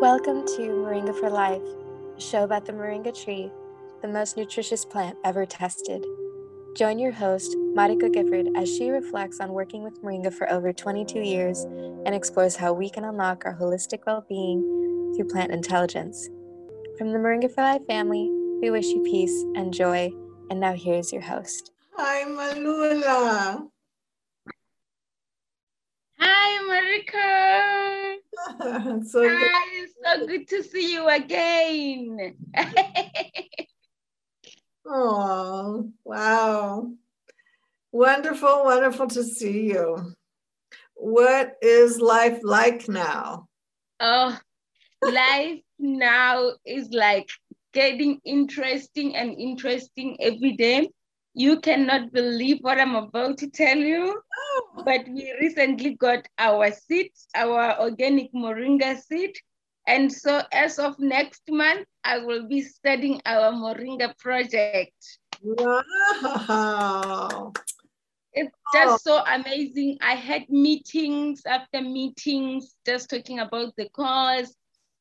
Welcome to Moringa for Life, a show about the moringa tree, the most nutritious plant ever tested. Join your host, Marika Gifford, as she reflects on working with moringa for over 22 years and explores how we can unlock our holistic well being through plant intelligence. From the Moringa for Life family, we wish you peace and joy. And now here's your host. Hi, Malula. Hi, Marika. so, good. Hi, so good to see you again. oh, wow. Wonderful, wonderful to see you. What is life like now? Oh, life now is like getting interesting and interesting every day. You cannot believe what I'm about to tell you. Oh. But we recently got our seed, our organic moringa seed. And so as of next month, I will be studying our moringa project. Wow. It's just oh. so amazing. I had meetings after meetings, just talking about the cause.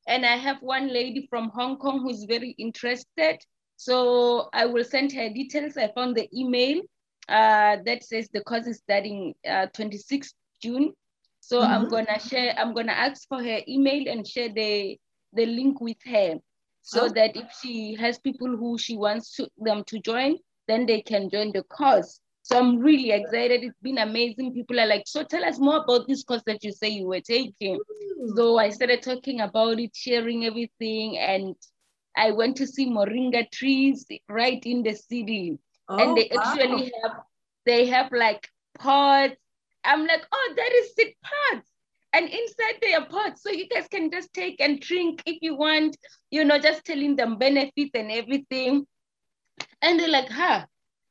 And I have one lady from Hong Kong who's very interested. So I will send her details. I found the email uh, that says the course is starting uh, 26th June. So mm-hmm. I'm gonna share, I'm gonna ask for her email and share the, the link with her so oh. that if she has people who she wants to, them to join, then they can join the course. So I'm really excited. It's been amazing. People are like, so tell us more about this course that you say you were taking. Mm. So I started talking about it, sharing everything, and I went to see moringa trees right in the city. Oh, and they oh, actually wow. have they have like pots. I'm like, oh, that is seed pots. And inside there are pots. So you guys can just take and drink if you want, you know, just telling them benefits and everything. And they're like, huh.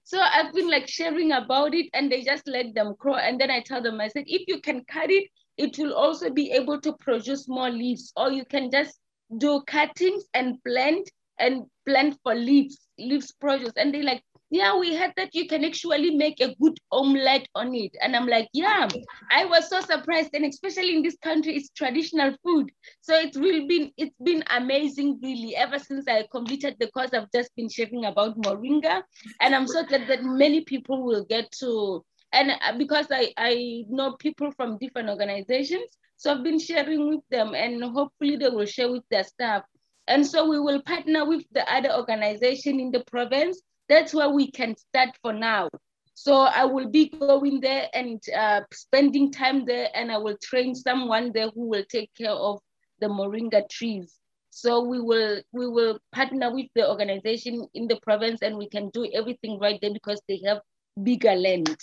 So I've been like sharing about it and they just let them grow. And then I tell them, I said, if you can cut it, it will also be able to produce more leaves. Or you can just do cuttings and plant and plant for leaves, leaves produce. And they like, yeah, we heard that you can actually make a good omelette on it. And I'm like, yeah, I was so surprised. And especially in this country, it's traditional food. So it's really been, it's been amazing, really. Ever since I completed the course, I've just been sharing about Moringa. And I'm so glad that many people will get to, and uh, because I, I know people from different organizations, so I've been sharing with them and hopefully they will share with their staff. And so we will partner with the other organization in the province. That's where we can start for now. So I will be going there and uh, spending time there and I will train someone there who will take care of the moringa trees. So we will we will partner with the organization in the province and we can do everything right there because they have bigger land.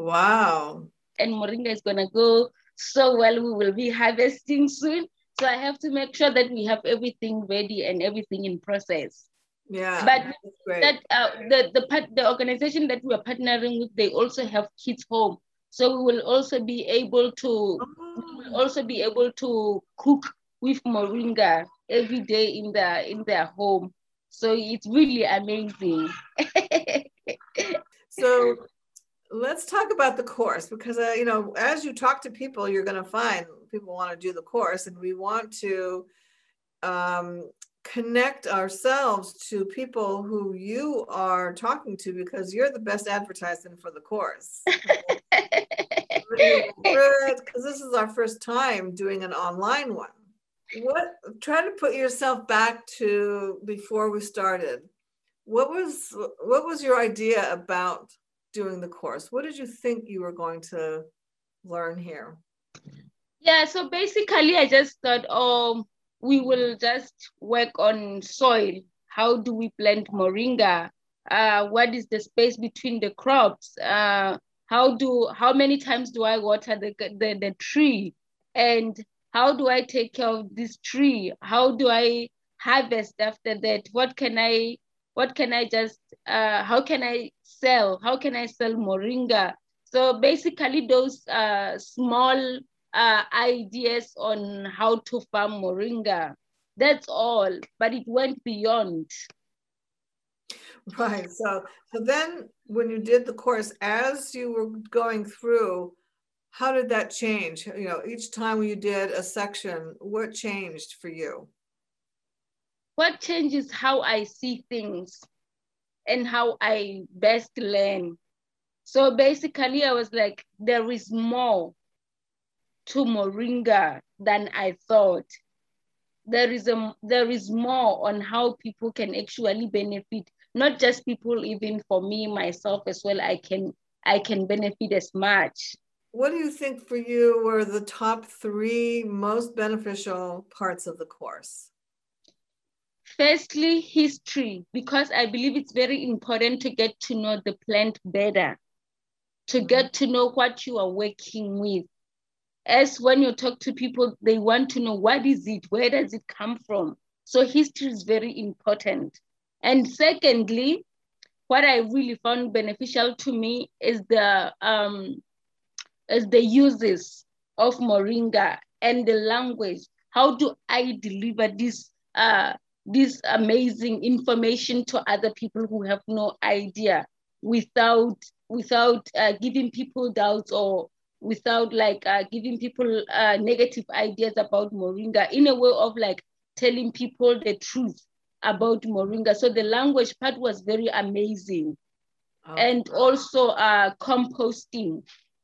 Wow. And moringa is gonna go so well. We will be harvesting soon. So I have to make sure that we have everything ready and everything in process. Yeah. But that uh, the the part, the organization that we are partnering with, they also have kids home. So we will also be able to oh. we will also be able to cook with moringa every day in the in their home. So it's really amazing. so let's talk about the course because uh, you know as you talk to people you're going to find people want to do the course and we want to um, connect ourselves to people who you are talking to because you're the best advertisement for the course. Because this is our first time doing an online one. What try to put yourself back to before we started. What was what was your idea about doing the course? What did you think you were going to learn here? Yeah, so basically, I just thought, oh, we will just work on soil. How do we plant moringa? Uh, what is the space between the crops? Uh, how do how many times do I water the, the, the tree? And how do I take care of this tree? How do I harvest after that? What can I what can I just uh, how can I sell? How can I sell moringa? So basically those uh, small uh, ideas on how to farm moringa. That's all, but it went beyond. Right. So, so then when you did the course, as you were going through, how did that change? You know, each time you did a section, what changed for you? What changes how I see things and how I best learn. So basically, I was like, there is more to Moringa than I thought. There is a there is more on how people can actually benefit, not just people, even for me myself as well. I can I can benefit as much. What do you think for you were the top three most beneficial parts of the course? Firstly, history, because I believe it's very important to get to know the plant better, to mm-hmm. get to know what you are working with. As when you talk to people, they want to know what is it, where does it come from? So history is very important. And secondly, what I really found beneficial to me is the um, is the uses of Moringa and the language. How do I deliver this uh, this amazing information to other people who have no idea without without uh, giving people doubts or without like uh, giving people uh, negative ideas about moringa in a way of like telling people the truth about moringa. So the language part was very amazing. Okay. and also uh, composting.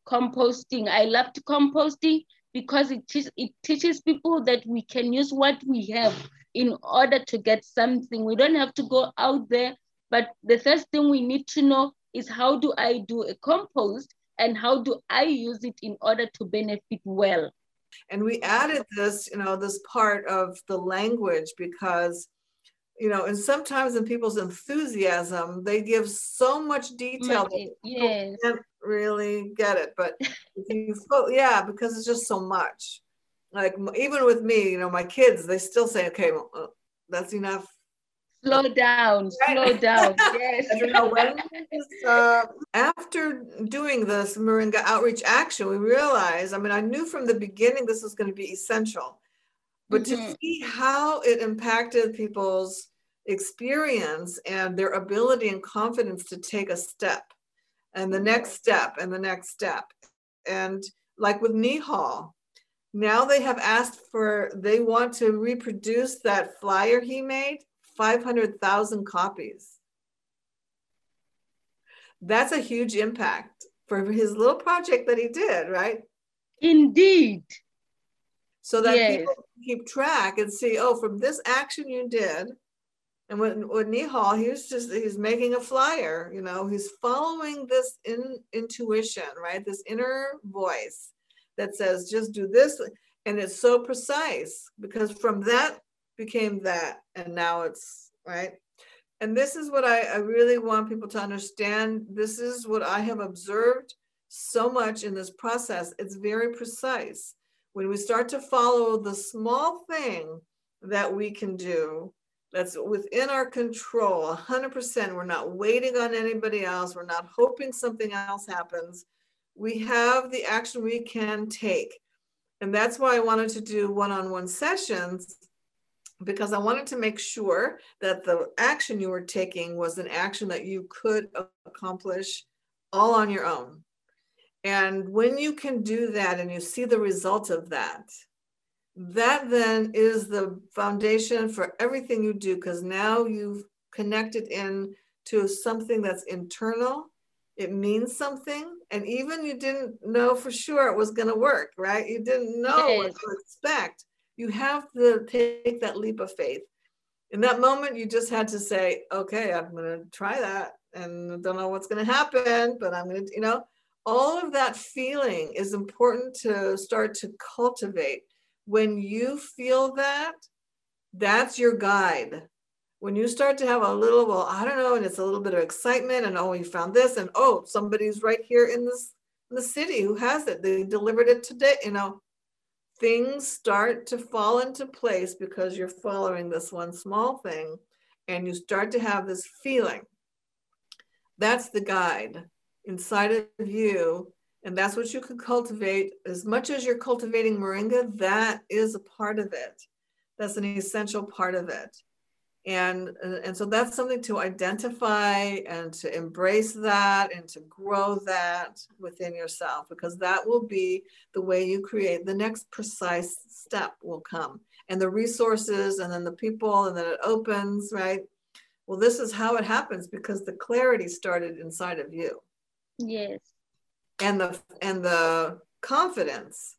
Composting. I loved composting because it, it teaches people that we can use what we have in order to get something. We don't have to go out there, but the first thing we need to know is how do I do a compost and how do I use it in order to benefit well. And we added this, you know, this part of the language because, you know, and sometimes in people's enthusiasm, they give so much detail that yes. can't really get it. But you, yeah, because it's just so much like even with me, you know, my kids, they still say, okay, well, uh, that's enough. Slow down, slow down. Yes. you know, when, uh, after doing this Moringa outreach action, we realized, I mean, I knew from the beginning this was going to be essential, but mm-hmm. to see how it impacted people's experience and their ability and confidence to take a step and the next step and the next step. And like with Nihal, now they have asked for, they want to reproduce that flyer he made, 500,000 copies. That's a huge impact for his little project that he did, right? Indeed. So that yes. people keep track and see, oh, from this action you did, and when with Nihal, he was just he's making a flyer, you know, he's following this in intuition, right? This inner voice that says just do this. And it's so precise because from that became that. And now it's right? And this is what I, I really want people to understand. This is what i have observed so much in this process. It's very precise. When we start to follow the small thing that we can do that's within our control 100% we're not waiting on anybody else. We're not hoping something else happens we have the action we can take. And that's why I wanted to do one on one sessions because I wanted to make sure that the action you were taking was an action that you could accomplish all on your own. And when you can do that and you see the result of that, that then is the foundation for everything you do because now you've connected in to something that's internal it means something and even you didn't know for sure it was going to work right? You didn't know what to expect. You have to take that leap of faith. In that moment you just had to say okay i'm going to try that and I don't know what's going to happen but i'm going to you know? All of that feeling is important to start to cultivate. When you feel that that's your guide when you start to have a little, well, I don't know, and it's a little bit of excitement, and oh, you found this, and oh, somebody's right here in this in the city who has it. They delivered it today. You know, things start to fall into place because you're following this one small thing, and you start to have this feeling. That's the guide inside of you, and that's what you can cultivate. As much as you're cultivating moringa, that is a part of it. That's an essential part of it and uh, and so that's something to identify and to embrace that and to grow that within yourself because that will be the way you create the next precise step will come. And the resources and then the people and then it opens right? Well this is how it happens because the clarity started inside of you. Yes. And the and the confidence.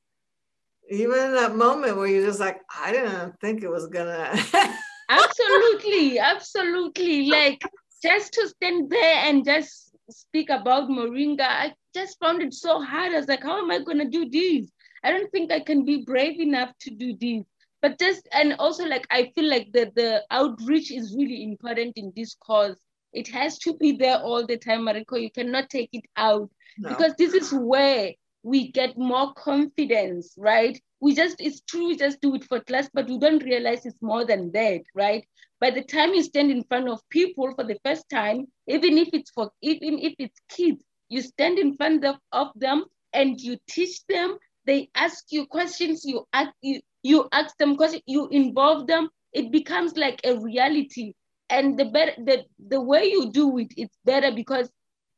Even in that moment where you're just like i didn't think it was gonna absolutely, absolutely. Like just to stand there and just speak about Moringa, I just found it so hard. I was like, how am I going to do this? I don't think I can be brave enough to do this. But just, and also like, I feel like the, the outreach is really important in this cause. It has to be there all the time, Mariko. You cannot take it out no. because this is where we get more confidence, right? We just, it's true, we just do it for class, but we don't realize it's more than that, right? By the time you stand in front of people for the first time, even if it's for, even if it's kids, you stand in front of, of them and you teach them, they ask you questions, you ask, you, you ask them questions, you involve them, it becomes like a reality. And the better the, the way you do it, it's better because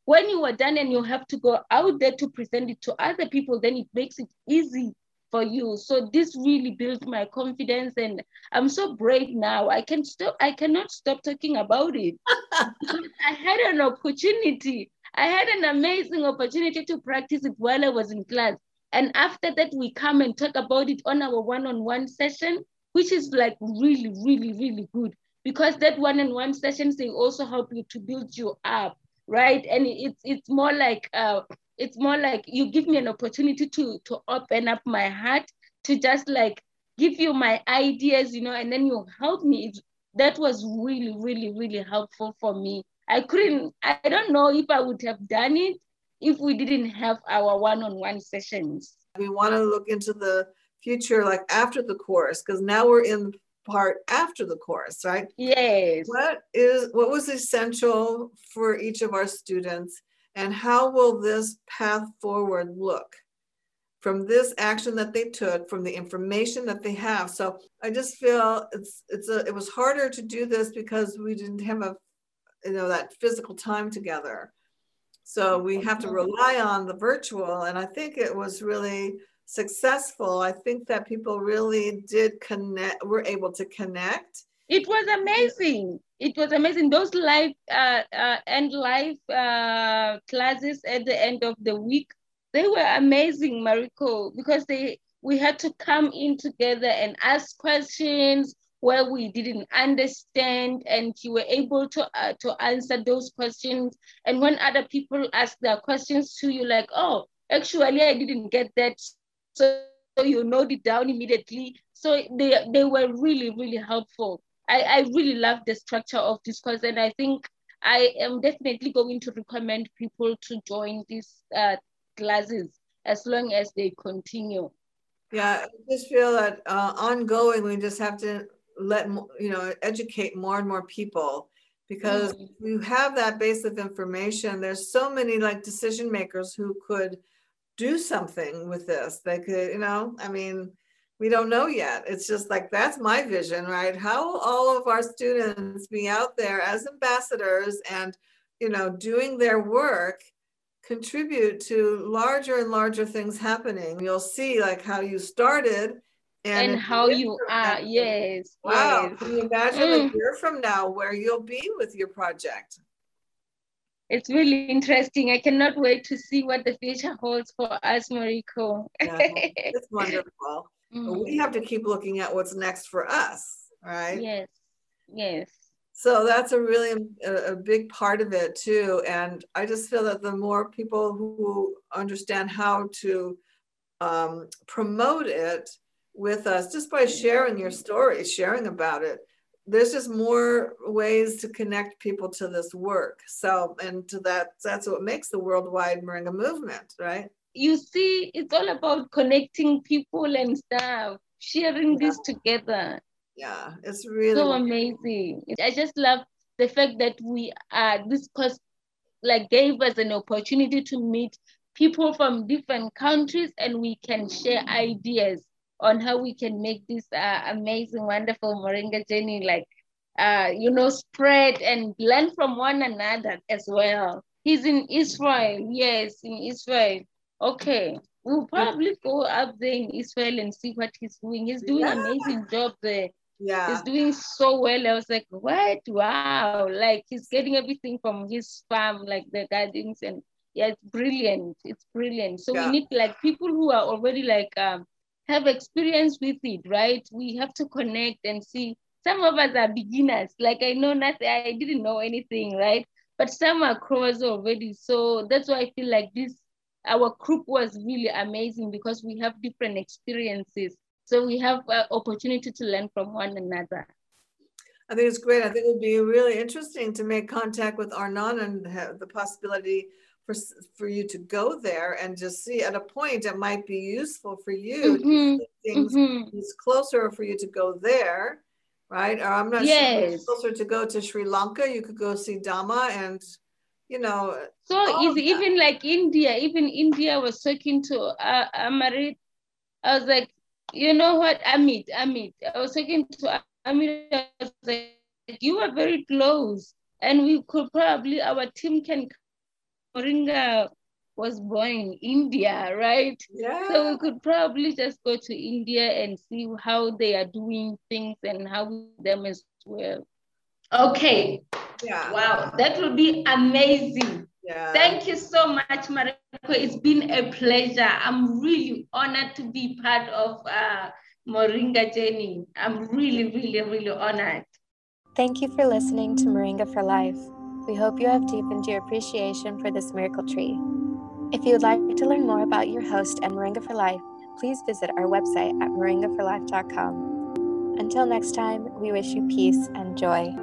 when you are done and you have to go out there to present it to other people, then it makes it easy for you. So this really built my confidence and I'm so brave now. I can stop, I cannot stop talking about it. I had an opportunity. I had an amazing opportunity to practice it while I was in class. And after that, we come and talk about it on our one-on-one session, which is like really, really, really good because that one-on-one sessions, they also help you to build you up right? And it's it's more like uh, it's more like you give me an opportunity to to open up my heart to just like give you my ideas, you know, and then you help me. That was really, really, really helpful for me. I couldn't, I don't know if I would have done it if we didn't have our one-on-one sessions. We want to look into the future, like after the course, because now we're in part after the course, right? Yes. What is what was essential for each of our students and how will this path forward look from this action that they took from the information that they have so i just feel it's it's a it was harder to do this because we didn't have a you know that physical time together so we have to mm-hmm. rely on the virtual and i think it was really successful. I think that people really did connect, were able to connect. It was amazing. It was amazing. Those live uh, uh, and live uh, classes at the end of the week, they were amazing, Mariko, because they we had to come in together and ask questions where we didn't understand and you were able to uh, to answer those questions and when other people ask their questions to you like oh actually i didn't get that so, you note it down immediately. So they, they were really, really helpful. I, I really love the structure of this course and I think I am definitely going to recommend people to join these uh, classes as long as they continue. Yeah, I just feel that uh, ongoing, we just have to let, you know, educate more and more people because mm. you have that base of information. There's so many like decision makers who could do something with this. They could, you know, I mean, we don't know yet. It's just like that's my vision, right? How will all of our students be out there as ambassadors and, you know, doing their work contribute to larger and larger things happening? You'll see like how you started and, and how you are. Yes. Wow. Yes. Can you imagine mm. a year from now where you'll be with your project? It's really interesting. I cannot wait to see what the future holds for us, Mariko. yeah, it's wonderful. Mm. We have to keep looking at what's next for us, right? Yes, yes. So that's a really a, a big part of it too. And I just feel that the more people who understand how to um, promote it with us, just by sharing your story, sharing about it, there's just more ways to connect people to this work. So, and to that, that's what makes the worldwide Moringa movement, right? You see, it's all about connecting people and stuff, sharing yeah. this together. Yeah, it's really so amazing. I just love the fact that we are this course like gave us an opportunity to meet people from different countries and we can share ideas on how we can make this uh, amazing, wonderful Moringa journey like uh, you know, spread and learn from one another as well. He's in Israel. Yes, in Israel. Okay. We'll probably go up there in Israel and see what he's doing. He's doing yeah. amazing job there. Yeah. He's doing so well. I was like, what? Wow. Like he's getting everything from his farm, like the gardens and yeah, it's brilliant. It's brilliant. So yeah. we need like people who are already like um have experience with it, right? We have to connect and see. Some of us are beginners. Like I know nothing, I didn't know anything, right? But some are crows already. So that's why I feel like this our group was really amazing because we have different experiences. So we have an opportunity to learn from one another. I think it's great. I think it would be really interesting to make contact with Arnon and have the possibility for, for you to go there and just see at a point it might be useful for you mm-hmm. things mm-hmm. it's closer for you to go there right or i'm not yes. sure it's closer to go to sri lanka you could go see dhamma and you know so is even like india even india was talking to uh, amarit i was like you know what amit amit i was talking to amit I was like you are very close and we could probably our team can Moringa was born in India, right? Yeah. So we could probably just go to India and see how they are doing things and how them as well. Okay. Yeah. Wow, that would be amazing. Yeah. Thank you so much, Mariko. It's been a pleasure. I'm really honored to be part of uh, Moringa Journey. I'm really, really, really honored. Thank you for listening to Moringa for Life. We hope you have deepened your appreciation for this miracle tree. If you would like to learn more about your host and Moringa for Life, please visit our website at moringaforlife.com. Until next time, we wish you peace and joy.